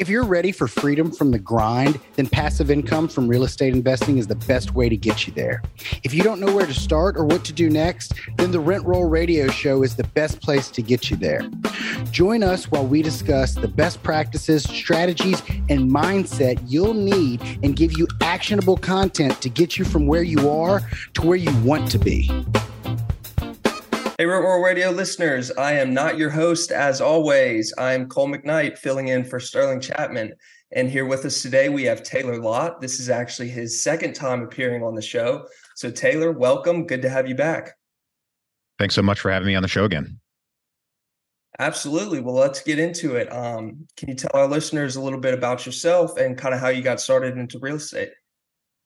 If you're ready for freedom from the grind, then passive income from real estate investing is the best way to get you there. If you don't know where to start or what to do next, then the Rent Roll Radio Show is the best place to get you there. Join us while we discuss the best practices, strategies, and mindset you'll need and give you actionable content to get you from where you are to where you want to be. Hey, Rent Roll Radio listeners, I am not your host as always. I'm Cole McKnight filling in for Sterling Chapman. And here with us today, we have Taylor Loht. This is actually his second time appearing on the show. So, Taylor, welcome. Good to have you back. Thanks so much for having me on the show again. Absolutely. Well, let's get into it. Um, can you tell our listeners a little bit about yourself and kind of how you got started into real estate?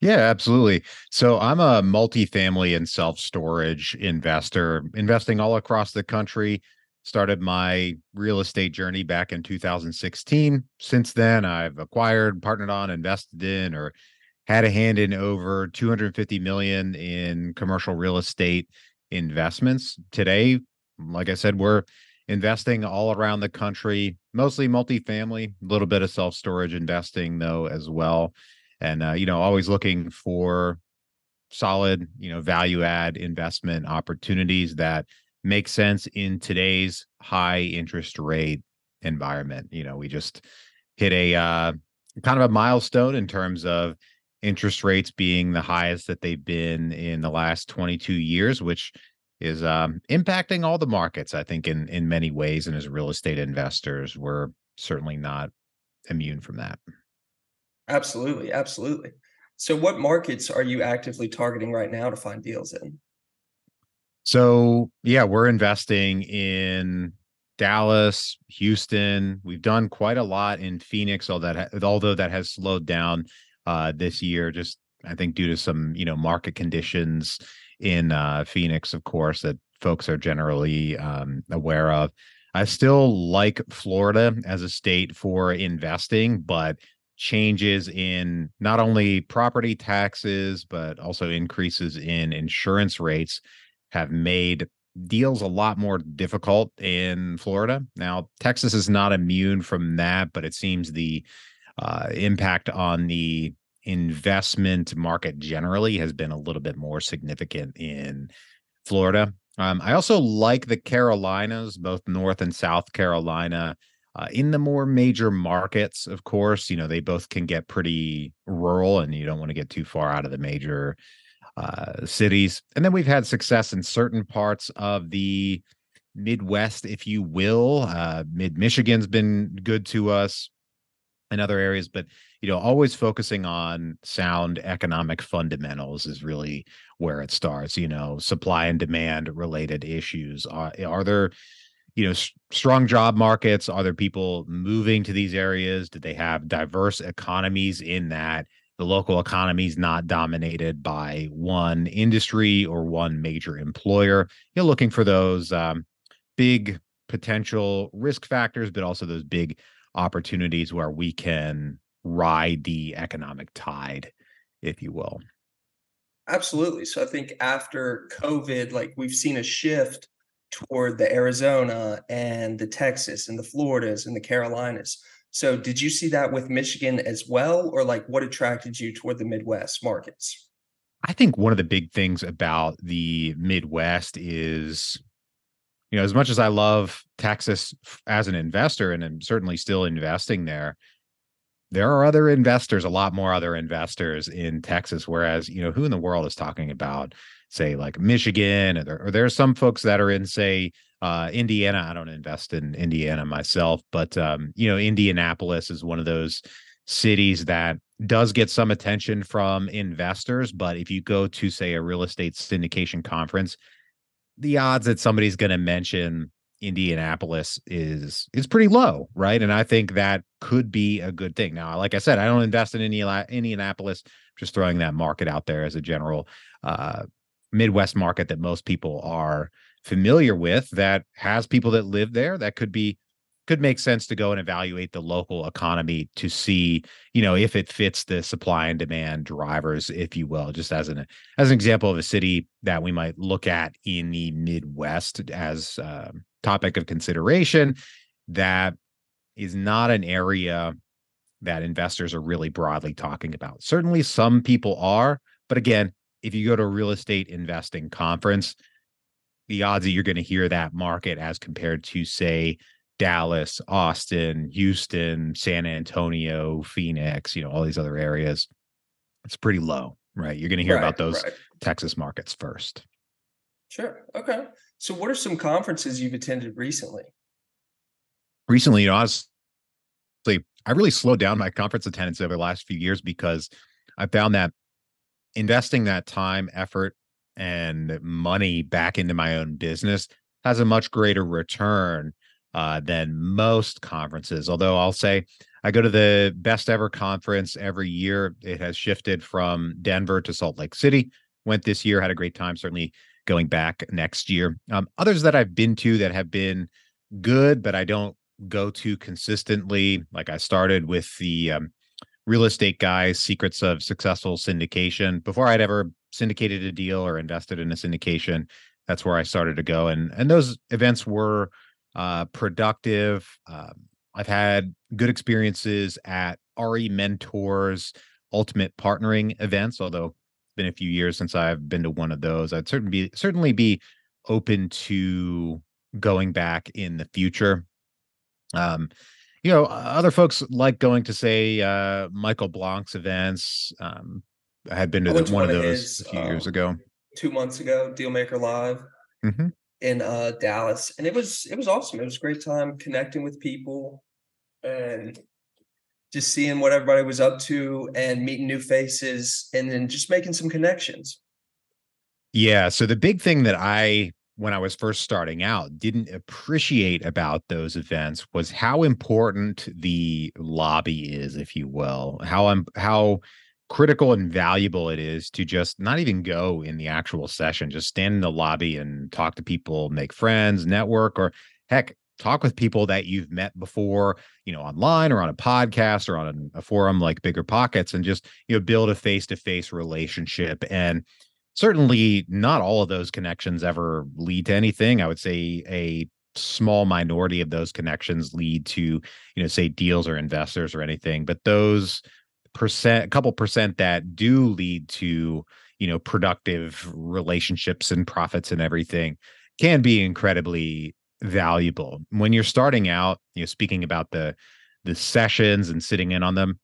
Yeah, absolutely. So I'm a multifamily and self storage investor, investing all across the country. Started my real estate journey back in 2016. Since then, I've acquired, partnered on, invested in, or had a hand in over 250 million in commercial real estate investments. Today, like I said, we're investing all around the country, mostly multifamily, a little bit of self storage investing, though, as well and uh, you know always looking for solid you know value add investment opportunities that make sense in today's high interest rate environment. You know we just hit a uh, kind of a milestone in terms of interest rates being the highest that they've been in the last 22 years which is um, impacting all the markets i think in in many ways and as real estate investors we're certainly not immune from that Absolutely, absolutely. So, what markets are you actively targeting right now to find deals in? So, yeah, we're investing in Dallas, Houston. We've done quite a lot in Phoenix, although that although that has slowed down uh, this year, just I think due to some you know market conditions in uh, Phoenix, of course, that folks are generally um, aware of. I still like Florida as a state for investing, but changes in not only property taxes but also increases in insurance rates have made deals a lot more difficult in Florida. Now, Texas is not immune from that, but it seems the uh, impact on the investment market generally has been a little bit more significant in Florida. Um, I also like the Carolinas, both North and South Carolina uh, in the more major markets, of course, you know, they both can get pretty rural and you don't want to get too far out of the major uh, cities. And then we've had success in certain parts of the Midwest, if you will. Uh, Mid Michigan's been good to us in other areas, but you know, always focusing on sound economic fundamentals is really where it starts. You know, supply and demand related issues. Are, are there you know s- strong job markets are there people moving to these areas? Do they have diverse economies in that? The local economy is not dominated by one industry or one major employer. You're looking for those um, big potential risk factors but also those big opportunities where we can ride the economic tide if you will. Absolutely. So i think after covid like we've seen a shift toward the Arizona and the Texas and the Floridas and the Carolinas. So did you see that with Michigan as well or like what attracted you toward the Midwest markets? I think one of the big things about the Midwest is you know as much as I love Texas as an investor and I'm certainly still investing there there are other investors a lot more other investors in Texas whereas you know who in the world is talking about say like Michigan, or there, or there are some folks that are in say uh, Indiana. I don't invest in Indiana myself, but um, you know Indianapolis is one of those cities that does get some attention from investors. But if you go to say a real estate syndication conference, the odds that somebody's going to mention Indianapolis is is pretty low, right? And I think that could be a good thing. Now, like I said, I don't invest in any Indianapolis. Just throwing that market out there as a general uh, Midwest market that most people are familiar with that has people that live there that could be could make sense to go and evaluate the local economy to see you know if it fits the supply and demand drivers if you will just as an as an example of a city that we might look at in the midwest as a topic of consideration that is not an area that investors are really broadly talking about. Certainly, some people are, but again, if you go to a real estate investing conference, the odds that you're going to hear that market as compared to, say, Dallas, Austin, Houston, San Antonio, Phoenix, you know, all these other areas, it's pretty low, right? You're going to hear right, about those right. Texas markets first. Sure. Okay. So, what are some conferences you've attended recently? Recently, you know, honestly, I really slowed down my conference attendance over the last few years because I found that investing that time, effort, and money back into my own business has a much greater return uh, than most conferences. Although I'll say I go to the best ever conference every year. It has shifted from Denver to Salt Lake City. Went this year, had a great time. Certainly going back next year. Um, others that I've been to that have been good, but I don't go to consistently. Like I started with the um, real estate guys, secrets of successful syndication. Before I'd ever syndicated a deal or invested in a syndication, that's where I started to go. And and those events were uh, productive. Um, I've had good experiences at RE Mentors Ultimate Partnering events, although it's been a few years since I've been to one of those. I'd certainly be certainly be open to going back in the future. Um, you know, other folks like going to say uh, Michael Blank's events. Um, I had been to, the, one, one, of those his, a few um, years ago, two months ago, Dealmaker Live mm-hmm. in uh, Dallas, and it was it was awesome. It was a great time connecting with people and just seeing what everybody was up to and meeting new faces, and then just making some connections. Yeah. So the big thing that I when I was first starting out didn't appreciate about those events was how important the lobby is, if you will. How I'm how critical and valuable it is to just not even go in the actual session, just stand in the lobby and talk to people, make friends, network, or heck, talk with people that you've met before, you know, online or on a podcast or on a, forum like Bigger Pockets, and just you know build a face to face relationship and certainly not all of those connections ever lead to anything. I would say a small minority of those connections lead to, you know, say deals or investors or anything, but those percent, a couple percent that do lead to, you know, productive relationships and profits and everything can be incredibly valuable. When you're starting out, you know, speaking about the the sessions and sitting in on them,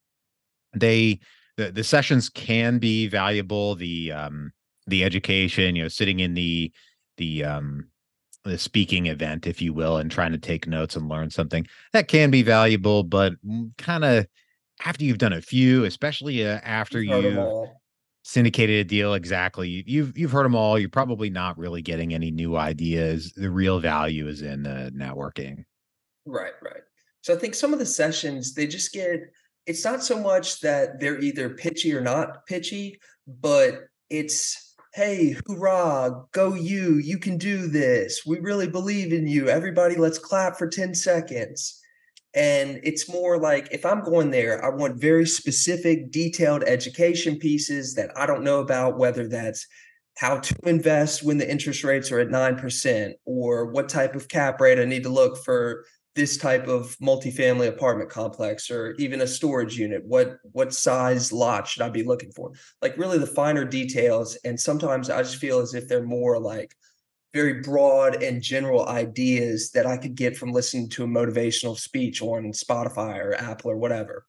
they the, the sessions can be valuable. The um the education, you know, sitting in the the um the speaking event, if you will, and trying to take notes and learn something that can be valuable, but kind of after you've done a few, especially uh, after you syndicated a deal, exactly. You've you've heard them all. You're probably not really getting any new ideas. The real value is in the networking. Right, right. So I think some of the sessions they just get. It's not so much that they're either pitchy or not pitchy, but it's hey, hoorah, go you, you can do this. We really believe in you. Everybody, let's clap for 10 seconds. And it's more like if I'm going there, I want very specific, detailed education pieces that I don't know about, whether that's how to invest when the interest rates are at 9% or what type of cap rate I need to look for this type of multifamily apartment complex or even a storage unit what what size lot should i be looking for like really the finer details and sometimes i just feel as if they're more like very broad and general ideas that i could get from listening to a motivational speech on spotify or apple or whatever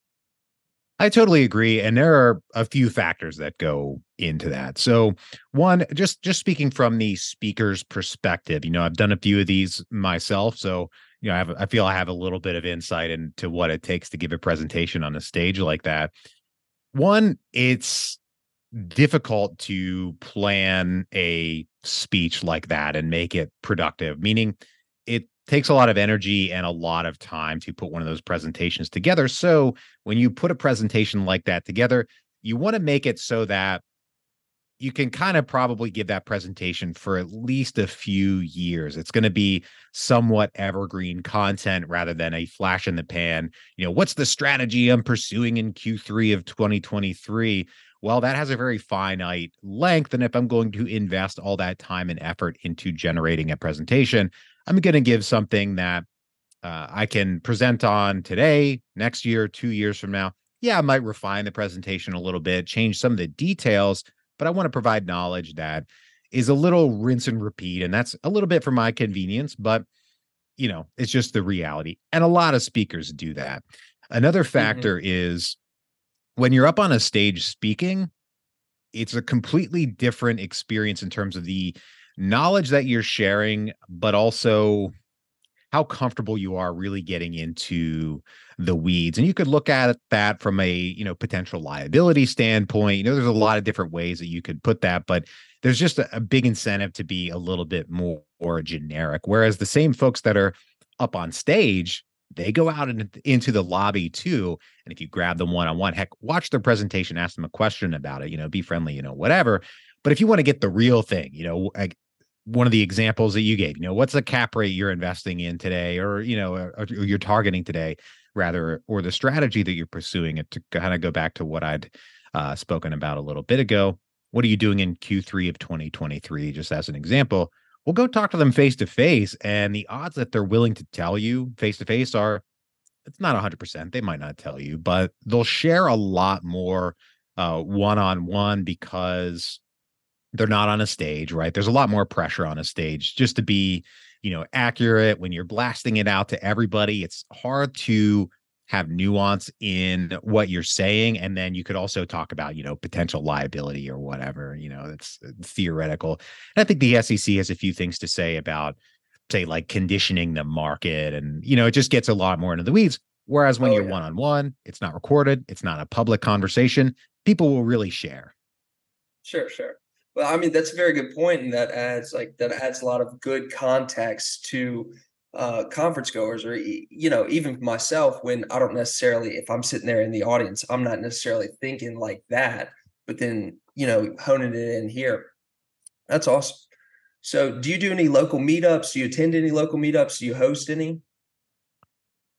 I totally agree and there are a few factors that go into that. So one just just speaking from the speaker's perspective, you know, I've done a few of these myself, so you know, I have I feel I have a little bit of insight into what it takes to give a presentation on a stage like that. One, it's difficult to plan a speech like that and make it productive, meaning it takes a lot of energy and a lot of time to put one of those presentations together. So, when you put a presentation like that together, you want to make it so that you can kind of probably give that presentation for at least a few years. It's going to be somewhat evergreen content rather than a flash in the pan. You know, what's the strategy I'm pursuing in Q3 of 2023? Well, that has a very finite length. And if I'm going to invest all that time and effort into generating a presentation, I'm going to give something that uh, I can present on today, next year, two years from now, yeah, I might refine the presentation a little bit, change some of the details, but I want to provide knowledge that is a little rinse and repeat. And that's a little bit for my convenience, but you know, it's just the reality. And a lot of speakers do that. Another mm-hmm. factor mm-hmm. is when you're up on a stage speaking, it's a completely different experience in terms of the knowledge that you're sharing, but also how comfortable you are really getting into the weeds. And you could look at that from a, you know, potential liability standpoint. You know, there's a lot of different ways that you could put that, but there's just a, a big incentive to be a little bit more, generic. Whereas the same folks that are up on stage, they go out in, into the lobby too. And if you grab them one on one, heck, watch their presentation, ask them a question about it, you know, be friendly, you know, whatever. But if you want to get the real thing, you know, one of the examples that you gave you know what's the cap rate you're investing in today or you know or, or you're targeting today rather or the strategy that you're pursuing it to kind of go back to what i'd uh, spoken about a little bit ago. What are you doing in q3 of 2023 just as an example? We'll go talk to them face to face and the odds that they're willing to tell you face to face are it's not 100% they might not tell you but they'll share a lot more uh, one-on-one because they're not on a stage, right? There's a lot more pressure on a stage just to be, you know, accurate. When you're blasting it out to everybody. It's hard to have nuance in what you're saying and then you could also talk about you know potential liability or whatever you know that's uh, theoretical. And i think the sec has a few things to say about say like conditioning the market and you know it just gets a lot more into the weeds. Whereas when oh, you're one on one it's not recorded it's not a public conversation people will really share. Sure sure well, I mean, that's a very good point, and that adds like that adds a lot of good context to uh, conference goers, or you know, even myself. When I don't necessarily, if I'm sitting there in the audience, I'm not necessarily thinking like that, but then you know, honing it in here. That's awesome. So, do you do any local meetups? Do you attend any local meetups? Do you host any?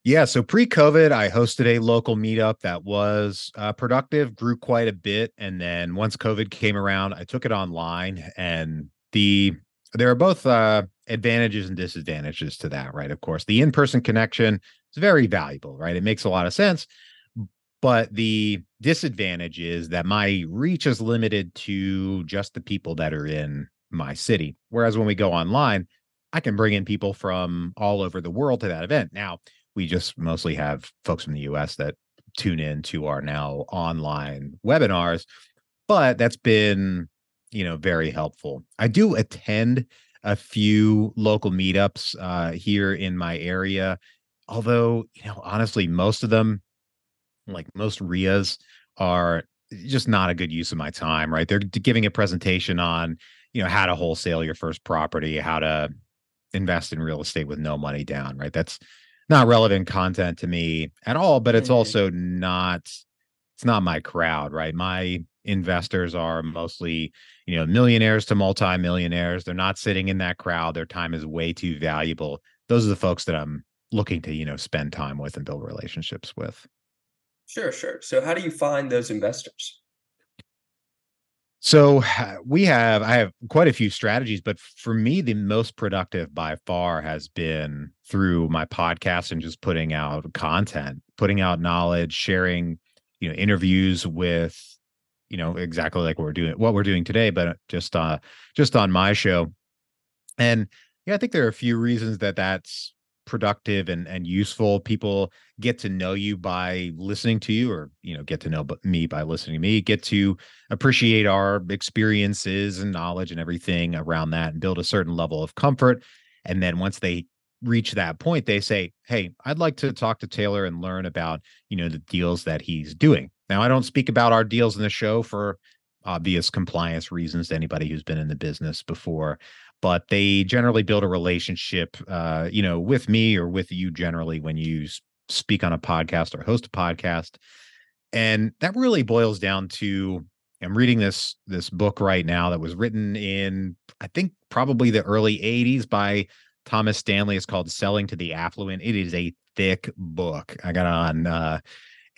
Yeah. So pre COVID, I hosted a local meetup that was uh, productive, grew quite a bit. And then once COVID came around, I took it online. And the there are both uh, advantages and disadvantages to that, right? Of course, the in person connection is very valuable, right? It makes a lot of sense. But the disadvantage is that my reach is limited to just the people that are in my city. Whereas when we go online, I can bring in people from all over the world to that event. Now, we just mostly have folks from the US that tune in to our now online webinars, but that's been, you know, very helpful. I do attend a few local meetups uh, here in my area, although, you know, honestly, most of them, like most REIAs, are just not a good use of my time, right? They're giving a presentation on, you know, how to wholesale your first property, how to invest in real estate with no money down, right? That's not relevant content to me at all but it's mm-hmm. also not it's not my crowd right? My investors are mostly you know millionaires to multimillionaires. They're not sitting in that crowd. Their time is way too valuable. Those are the folks that i'm looking to you know spend time with and build relationships with. Sure sure. So how do you find those investors so we have I have quite a few strategies, but for me, the most productive by far has been through my podcast and just putting out content, putting out knowledge, sharing, you know, interviews with, you know, exactly like we're doing, what we're doing today, but just uh just on my show. And yeah, I think there are a few reasons that that's productive and and useful. People get to know you by listening to you or you know get to know me by listening to me get to appreciate our experiences and knowledge and everything around that and build a certain level of comfort. And then once they reach that point they say hey i'd like to talk to taylor and learn about you know the deals that he's doing. Now i don't speak about our deals in the show for obvious compliance reasons to anybody who's been in the business before but they generally build a relationship, uh, you know, with me or with you generally when you speak on a podcast or host a podcast. And that really boils down to I'm reading this this book right now that was written in I think probably the early 80s by Thomas Stanley. It's called Selling to the Affluent. It is a thick book. I got on uh,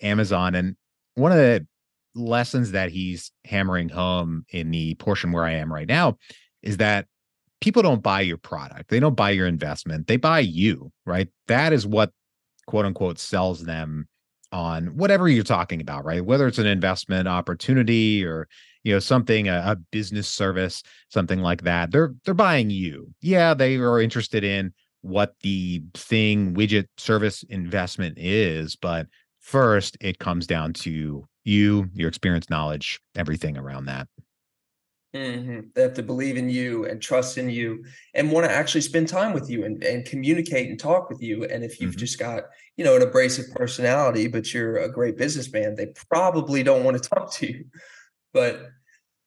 Amazon and one of the lessons that he's hammering home in the portion where I am right now is that people don't buy your product. They don't buy your investment. They buy you, right? That is what quote unquote sells them on whatever you're talking about, right? Whether it's an investment opportunity or you know something a, a, business service, something like that. They're they're buying you. Yeah, they are interested in what the thing widget service investment is, but first it comes down to you, your experience, knowledge, everything around that. Mm-hmm. They have to believe in you and trust in you and want to actually spend time with you and, and communicate and talk with you. And if you've mm-hmm. just got, you know, an abrasive personality, but you're a great businessman, they probably don't want to talk to you. But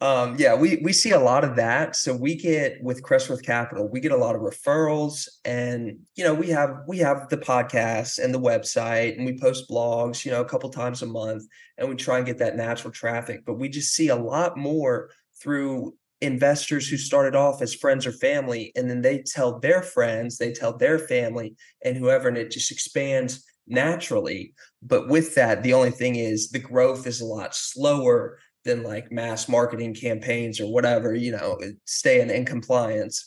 um, yeah, we we see a lot of that. So we get with Crestworth Capital, we get a lot of referrals, and you know, we have we have the podcast and the website, and we post blogs, you know, a couple times a month, and we try and get that natural traffic. But we just see a lot more through investors who started off as friends or family and then they tell their friends they tell their family and whoever and it just expands naturally. But with that the only thing is the growth is a lot slower than like mass marketing campaigns or whatever you know staying in compliance.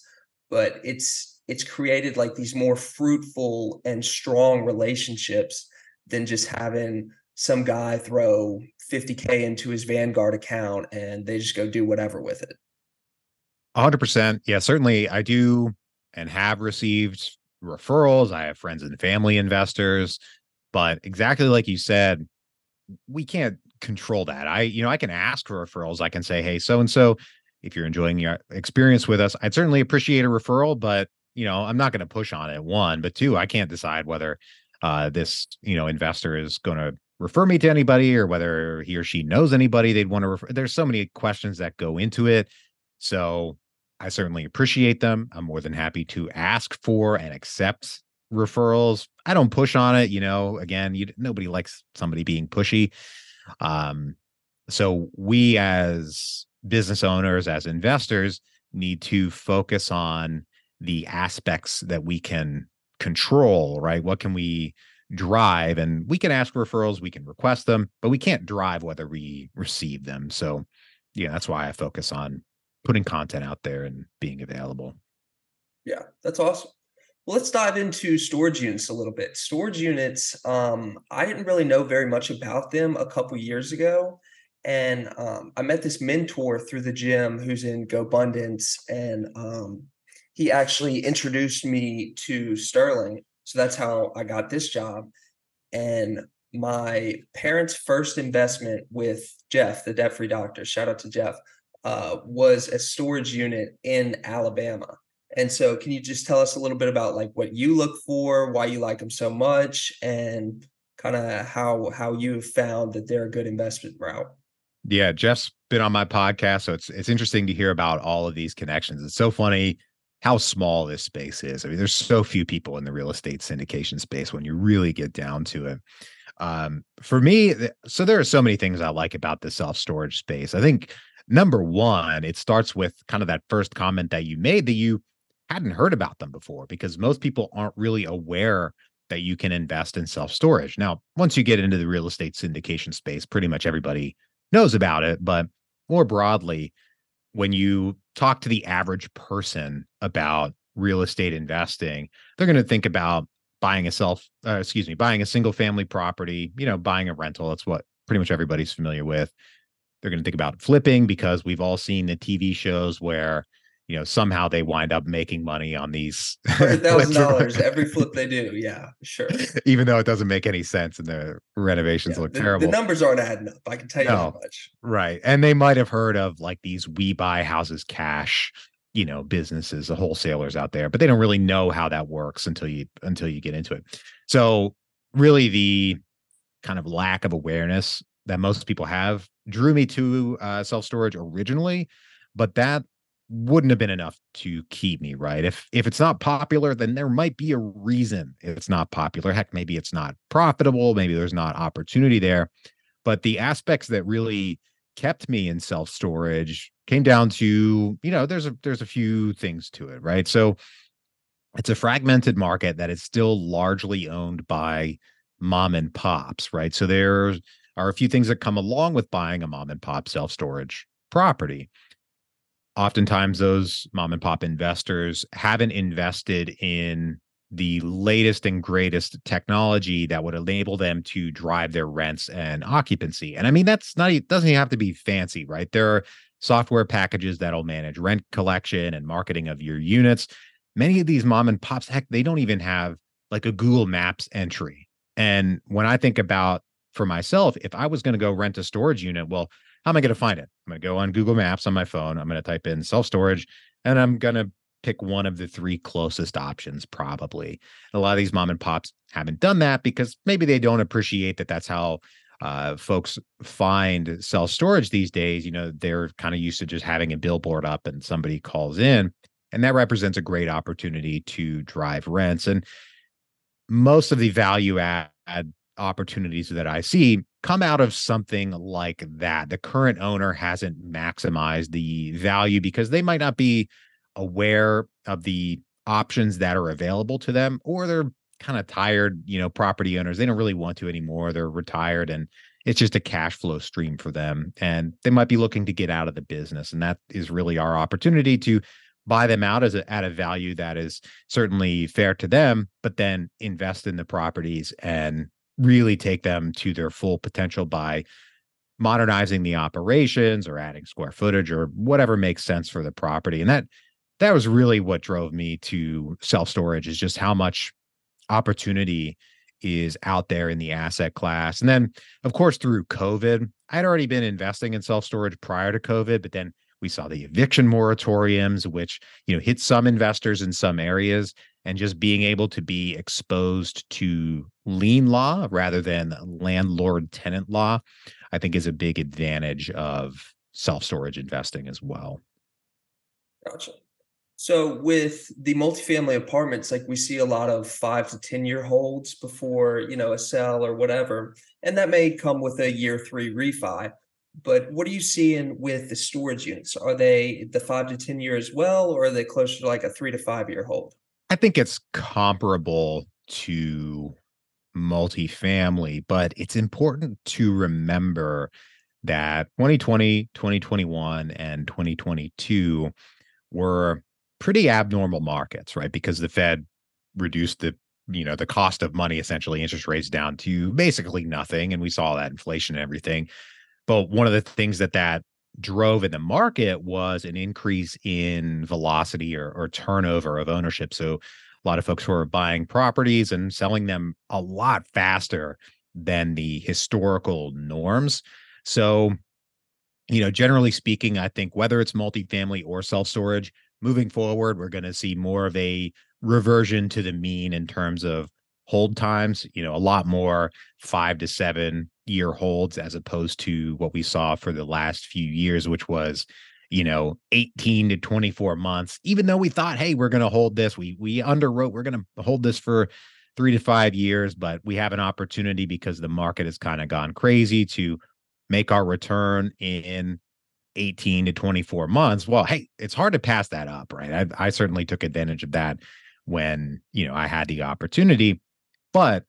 But it's it's created like these more fruitful and strong relationships than just having some guy throw 50k into his Vanguard account and they just go do whatever with it. 100%. Yeah, certainly I do and have received referrals. I have friends and family investors, but exactly like you said, we can't control that. I, you know, I can ask for referrals. I can say, hey, so and so, if you're enjoying your experience with us, I'd certainly appreciate a referral, but you know, I'm not going to push on it. One, but two, I can't decide whether uh, this, you know, investor is going to refer me to anybody or whether he or she knows anybody they'd want to refer. There's so many questions that go into it. So I certainly appreciate them. I'm more than happy to ask for and accept referrals. I don't push on it, you know. Again, you nobody likes somebody being pushy. Um so we as business owners as investors need to focus on the aspects that we can control, right? What can we drive and we can ask referrals we can request them but we can't drive whether we receive them. So yeah that's why i focus on putting content out there and being available. Yeah that's awesome. Well, let's dive into storage units a little bit. Storage units um, i didn't really know very much about them a couple years ago and um, i met this mentor through the gym who's in GoBundance and um, he actually introduced me to sterling so that's how I got this job. And my parents' first investment with Jeff, the debt free doctor, shout out to Jeff, uh, was a storage unit in Alabama. And so, can you just tell us a little bit about like what you look for, why you like them so much, and kind of how how you have found that they're a good investment route? Yeah, Jeff's been on my podcast, so it's it's interesting to hear about all of these connections. It's so funny how small this space is. I mean, there's so few people in the real estate syndication space when you really get down to it. Um, for me, so there are so many things I like about the self storage space. I think number one, it starts with kind of that first comment that you made that you hadn't heard about them before because most people aren't really aware that you can invest in self storage. Now, once you get into the real estate syndication space, pretty much everybody knows about it, but more broadly, when you talk to the average person about real estate investing, they're going to think about buying a self, uh, excuse me, buying a single family property, you know, buying a rental. That's what pretty much everybody's familiar with. They're going to think about flipping because we've all seen the TV shows where you know somehow they wind up making money on these thousand dollars every flip they do. Yeah, sure. Even though it doesn't make any sense and the renovations yeah, look the, terrible. The numbers aren't adding up. I can tell you no, how much. Right, and they might have heard of like these we buy houses cash, you know, businesses, the wholesalers out there, but they don't really know how that works until you until you get into it. So really, the kind of lack of awareness that most people have drew me to uh, self storage originally, but that wouldn't have been enough to keep me right? If if it's not popular then there might be a reason it's not popular. Heck maybe it's not profitable maybe there's not opportunity there. But the aspects that really kept me in self storage came down to you know there's a there's a few things to it right? So it's a fragmented market that is still largely owned by mom and pops right? So there are a few things that come along with buying a mom and pop self storage property oftentimes those mom and pop investors haven't invested in the latest and greatest technology that would enable them to drive their rents and occupancy. And I mean, that's not, it doesn't even have to be fancy, right? There are software packages that'll manage rent collection and marketing of your units. Many of these mom and pops, heck, they don't even have like a Google Maps entry. And when I think about for myself, if I was going to go rent a storage unit, well, how am I going to find it? I'm going to go on Google Maps on my phone. I'm going to type in self storage and I'm going to pick one of the three closest options, probably. a lot of these mom and pops haven't done that because maybe they don't appreciate that that's how uh, folks find self storage these days. You know, they're kind of used to just having a billboard up and somebody calls in. And that represents a great opportunity to drive rents. And most of the value add opportunities that I see come out of something like that. The current owner hasn't maximized the value because they might not be aware of the options that are available to them or they're kind of tired you know property owners they don't really want to anymore they're retired and it's just a cash flow stream for them and they might be looking to get out of the business and that is really our opportunity to buy them out as a, at a value that is certainly fair to them but then invest in the properties and really take them to their full potential by modernizing the operations or adding square footage or whatever makes sense for the property and that that was really what drove me to self storage is just how much opportunity is out there in the asset class. And then, of course, through COVID, I'd already been investing in self storage prior to COVID, but then we saw the eviction moratoriums, which you know hit some investors in some areas, and just being able to be exposed to lien law rather than landlord tenant law, I think is a big advantage of self storage investing as well. Gotcha. So with the multifamily apartments, like we see a lot of five to 10 year holds before, you know, a sell or whatever. And that may come with a year three refi. But what are you seeing with the storage units? Are they the five to 10 year as well, or are they closer to like a three to five year hold? I think it's comparable to multifamily, but it's important to remember that 2020, 2021, and 2022 were pretty abnormal markets, right? Because the Fed reduced the you know the cost of money essentially interest rates down to basically nothing and we saw that inflation and everything but one of the things that that drove in the market was an increase in velocity or, or turnover of ownership. So a lot of folks who are buying properties and selling them a lot faster than the historical norms. So you know generally speaking i think whether it's multifamily or self storage moving forward, we're going to see more of a reversion to the mean in terms of hold times, you know, a lot more five to seven year holds as opposed to what we saw for the last few years, which was, you know, 18 to 24 months. Even though we thought, hey, we're going to hold this, we we underwrote, we're going to hold this for three to five years, but we have an opportunity because the market has kind of gone crazy to make our return in 18 to 24 months well hey it's hard to pass that up right I, I certainly took advantage of that when you know i had the opportunity but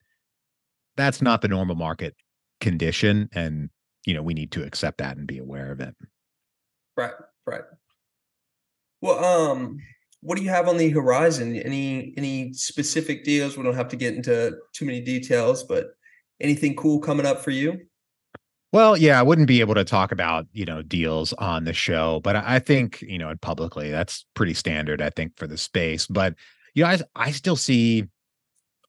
that's not the normal market condition and you know we need to accept that and be aware of it. Right right. Well um what do you have on the horizon? Any any specific deals? We don't have to get into too many details but anything cool coming up for you? Well, yeah, I wouldn't be able to talk about, you know, deals on the show, but I think, you know, publicly that's pretty standard, I think, for the space. But you know, I, I still see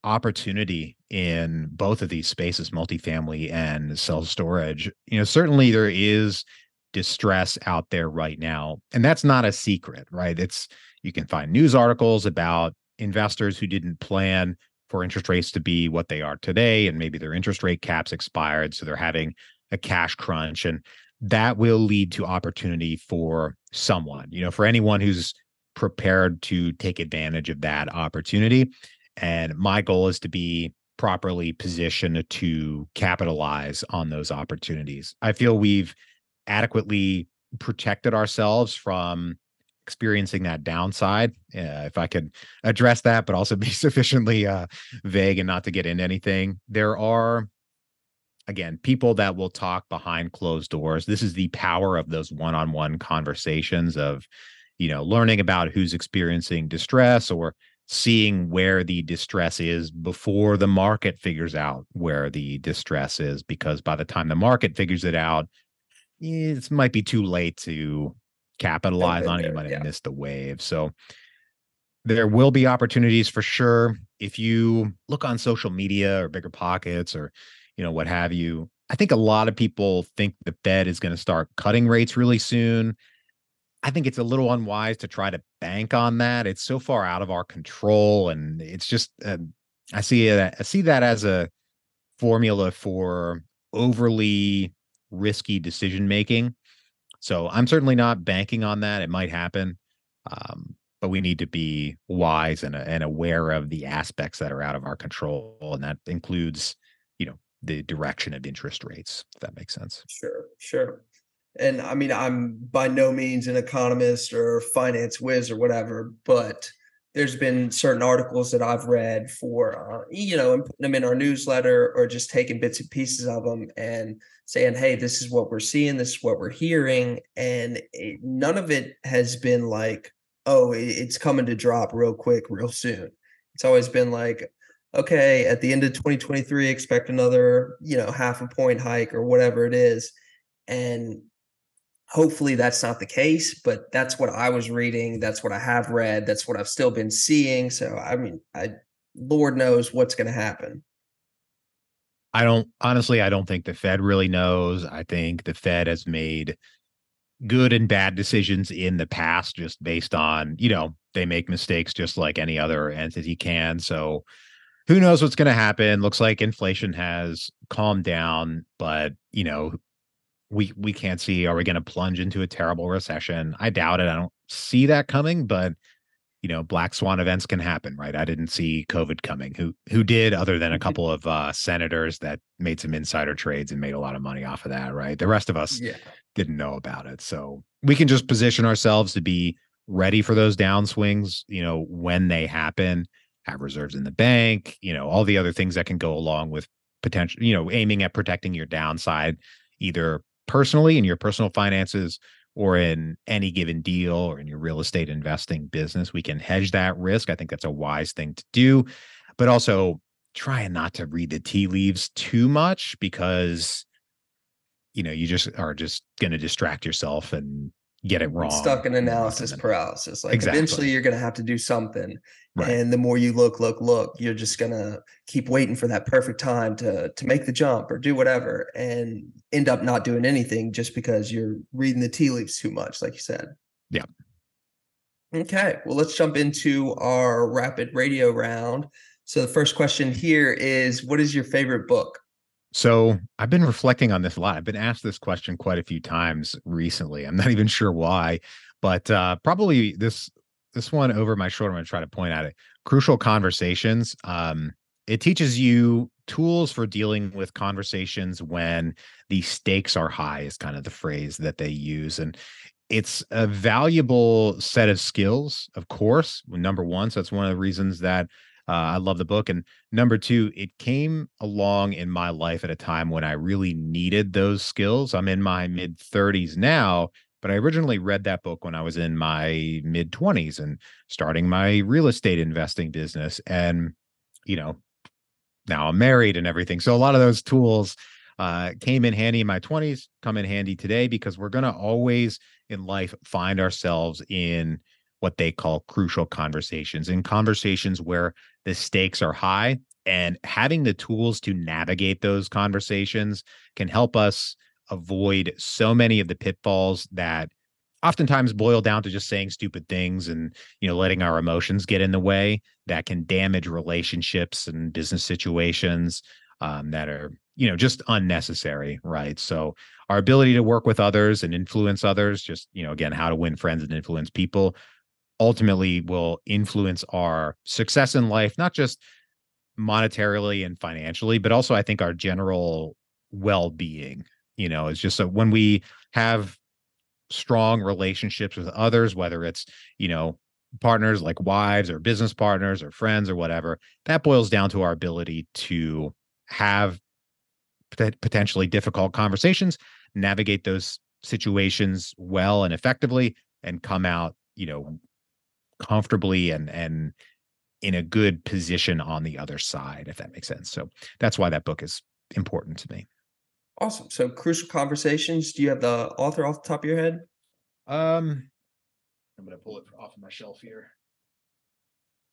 opportunity in both of these spaces, multifamily and self storage. You know, certainly there is distress out there right now. And that's not a secret, right? It's you can find news articles about investors who didn't plan for interest rates to be what they are today and maybe their interest rate caps expired so they're having a cash crunch and that will lead to opportunity for someone you know for anyone who's prepared to take advantage of that opportunity and my goal is to be properly positioned to capitalize on those opportunities i feel we've adequately protected ourselves from experiencing that downside uh, if i could address that but also be sufficiently uh, vague and not to get into anything there are again, people that will talk behind closed doors. This is the power of those one-on-one conversations of, you know, learning about who's experiencing distress or seeing where the distress is before the market figures out where the distress is because by the time the market figures it out eh, it might be too late to capitalize on it. You might have yeah. missed the wave. So there will be opportunities for sure. If you look on social media or bigger pockets or you know what have you i think a lot of people think the fed is going to start cutting rates really soon I think it's a little unwise to try to bank on that. It's so far out of our control, and it's just uh, I see it. I see that as a formula for overly risky decision making. So I'm certainly not banking on that. It might happen, um, but we need to be wise and, and aware of the aspects that are out of our control, and that includes, you know, the direction of interest rates. If that makes sense. Sure, sure and I mean, I'm by no means an economist or finance whiz or whatever, but there's been certain articles that I've read for, uh, you know, and putting them in our newsletter or just taking bits and pieces of them and saying, hey, this is what we're seeing, this is what we're hearing. And it, none of it has been like, oh, it's coming to drop real quick, real soon. It's always been like, okay, at the end of 2023, expect another, you know, half a point hike or whatever it is. And hopefully that's not the case but that's what i was reading that's what i have read that's what i've still been seeing so i mean i lord knows what's going to happen. I don't honestly i don't think the fed really knows i think the fed has made good and bad decisions in the past just based on you know they make mistakes just like any other entity can so who knows what's going to happen looks like inflation has calmed down but you know we we can't see are we going to plunge into a terrible recession i doubt it i don't see that coming but you know black swan events can happen right i didn't see covid coming who who did other than a mm-hmm. couple of uh senators that made some insider trades and made a lot of money off of that right the rest of us yeah. didn't know about it so we can just position ourselves to be ready for those downswings you know when they happen have reserves in the bank you know all the other things that can go along with potential you know aiming at protecting your downside either personally in your personal finances or in any given deal or in your real estate investing business. We can hedge that risk. I think that's a wise thing to do, but also trying not to read the tea leaves too much because you know you just are just going to distract yourself and get it wrong. Stuck in analysis paralysis. Like exactly. eventually you're going to have to do something. Right. And the more you look, look, look, you're just going to keep waiting for that perfect time to to make the jump or do whatever and end up not doing anything just because you're reading the tea leaves too much like you said. Yeah. Okay, well let's jump into our rapid radio round. So the first question here is what is your favorite book? So I've been reflecting on this a lot. I've been asked this question quite a few times recently. I'm not even sure why, but uh, probably this this one over my shoulder. I'm going to try to point at it. Crucial conversations. Um, it teaches you tools for dealing with conversations when the stakes are high. Is kind of the phrase that they use, and it's a valuable set of skills. Of course, number one, so that's one of the reasons that uh, I love the book. And number two, it came along in my life at a time when I really needed those skills. I'm in my mid 30s now, but I originally read that book when I was in my mid 20s and starting my real estate investing business. And, you know, now I'm married and everything. So a lot of those tools uh, came in handy in my 20s, come in handy today because we're going to always in life find ourselves in what they call crucial conversations and conversations where the stakes are high and having the tools to navigate those conversations can help us avoid so many of the pitfalls that oftentimes boil down to just saying stupid things and you know letting our emotions get in the way that can damage relationships and business situations um, that are you know just unnecessary right? So our ability to work with others and influence others just you know again how to win friends and influence people ultimately will influence our success in life, not just monetarily and financially, but also I think our general well being. You know, it's just so when we have strong relationships with others, whether it's, you know, partners like wives or business partners or friends or whatever, that boils down to our ability to have potentially difficult conversations, navigate those situations well and effectively, and come out, you know, comfortably and and in a good position on the other side, if that makes sense. So that's why that book is important to me. Awesome. So crucial conversations. Do you have the author off the top of your head? Um, I'm gonna pull it off of my shelf here.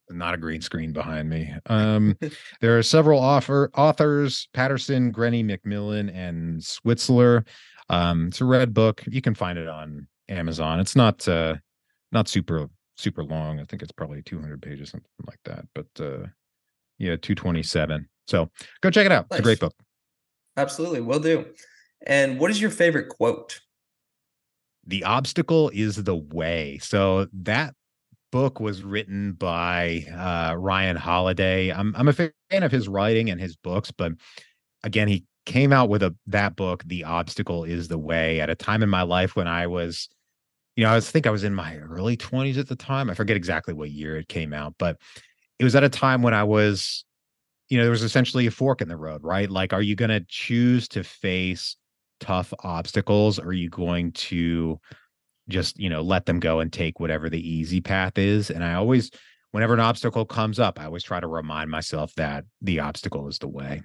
Not a green screen behind me. Um, there are several author authors: Patterson, Grenny, McMillan, and Switzler. Um, it's a red book. You can find it on Amazon. It's not uh, not super super long. I think it's probably 200 pages, something like that. But uh, yeah, 227. So go check it out. Nice. It's a great book. Absolutely, will do. And what is your favorite quote? The obstacle is the way. So that book was written by uh, Ryan Holiday. I'm I'm a fan of his writing and his books, but again, he came out with a that book, The Obstacle is the Way, at a time in my life when I was you know, I was think I was in my early 20s at the time. I forget exactly what year it came out, but it was at a time when I was, you know, there was essentially a fork in the road, right? Like, are you going to choose to face tough obstacles? Or are you going to just, you know, let them go and take whatever the easy path is? And I always, whenever an obstacle comes up, I always try to remind myself that the obstacle is the way.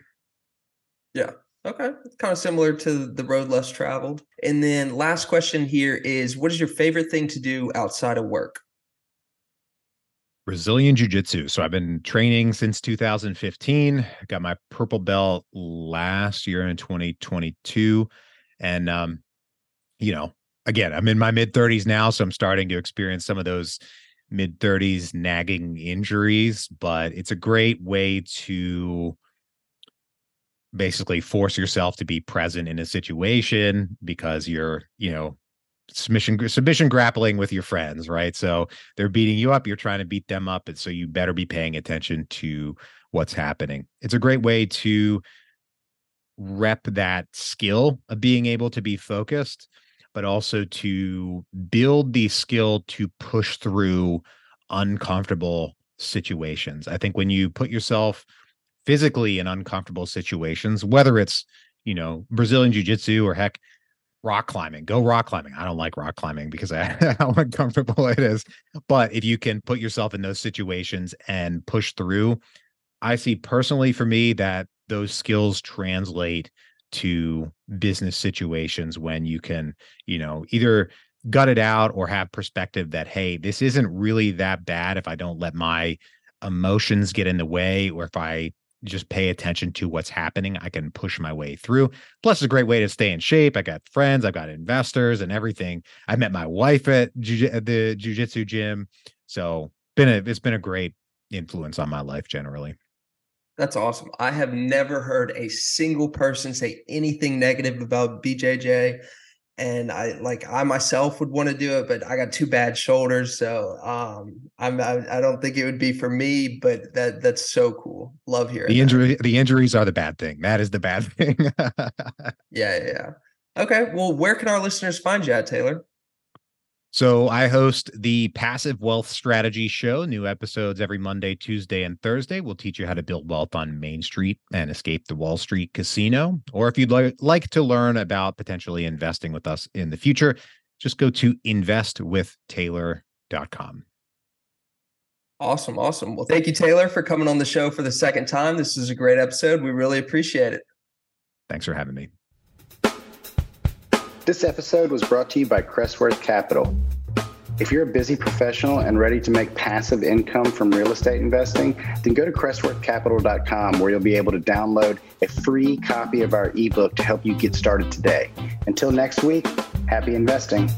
Yeah. Okay. kind of similar to the road less traveled. And then last question here is what is your favorite thing to do outside of work? Brazilian Jiu Jitsu. So I've been training since 2015. Got my purple belt last year in 2022. And, um, you know, again, I'm in my mid 30s now. So I'm starting to experience some of those mid 30s nagging injuries, but it's a great way to basically force yourself to be present in a situation because you're, you know, submission submission grappling with your friends, right? So they're beating you up, you're trying to beat them up, and so you better be paying attention to what's happening. It's a great way to rep that skill of being able to be focused, but also to build the skill to push through uncomfortable situations. I think when you put yourself physically in uncomfortable situations, whether it's, you know, Brazilian Jiu Jitsu or heck, rock climbing. Go rock climbing. I don't like rock climbing because of how uncomfortable it is. But if you can put yourself in those situations and push through, I see personally for me that those skills translate to business situations when you can, you know, either gut it out or have perspective that, hey, this isn't really that bad if I don't let my emotions get in the way or if I just pay attention to what's happening, I can push my way through. Plus, it's a great way to stay in shape. I got friends, I've got investors and everything. I met my wife at, jiu- at the jujitsu gym. So been a it's been a great influence on my life generally. That's awesome. I have never heard a single person say anything negative about BJJ and I like I myself would want to do it, but I got two bad shoulders, so um, I'm I, I, don't think it would be for me. But that that's so cool. Love hearing the injury. That. The injuries are the bad thing. That is the bad thing. yeah, yeah. Okay. Well, where can our listeners find you at, Taylor? So I host the Passive Wealth Strategy Show. New episodes every Monday, Tuesday, and Thursday. We'll teach you how to build wealth on Main Street and escape the Wall Street casino. Or if you'd li- like to learn about potentially investing with us in the future, just go to investwithtaylor.com. Awesome. Awesome. Well, thank you, Taylor, for coming on the show for the second time. This is a great episode. We really appreciate it. Thanks for having me. This episode was brought to you by Crestworth Capital. If you're a busy professional and ready to make passive income from real estate investing, then go to crestworthcapital.com where you'll be able to download a free copy of our ebook to help you get started today. Until next week, happy investing.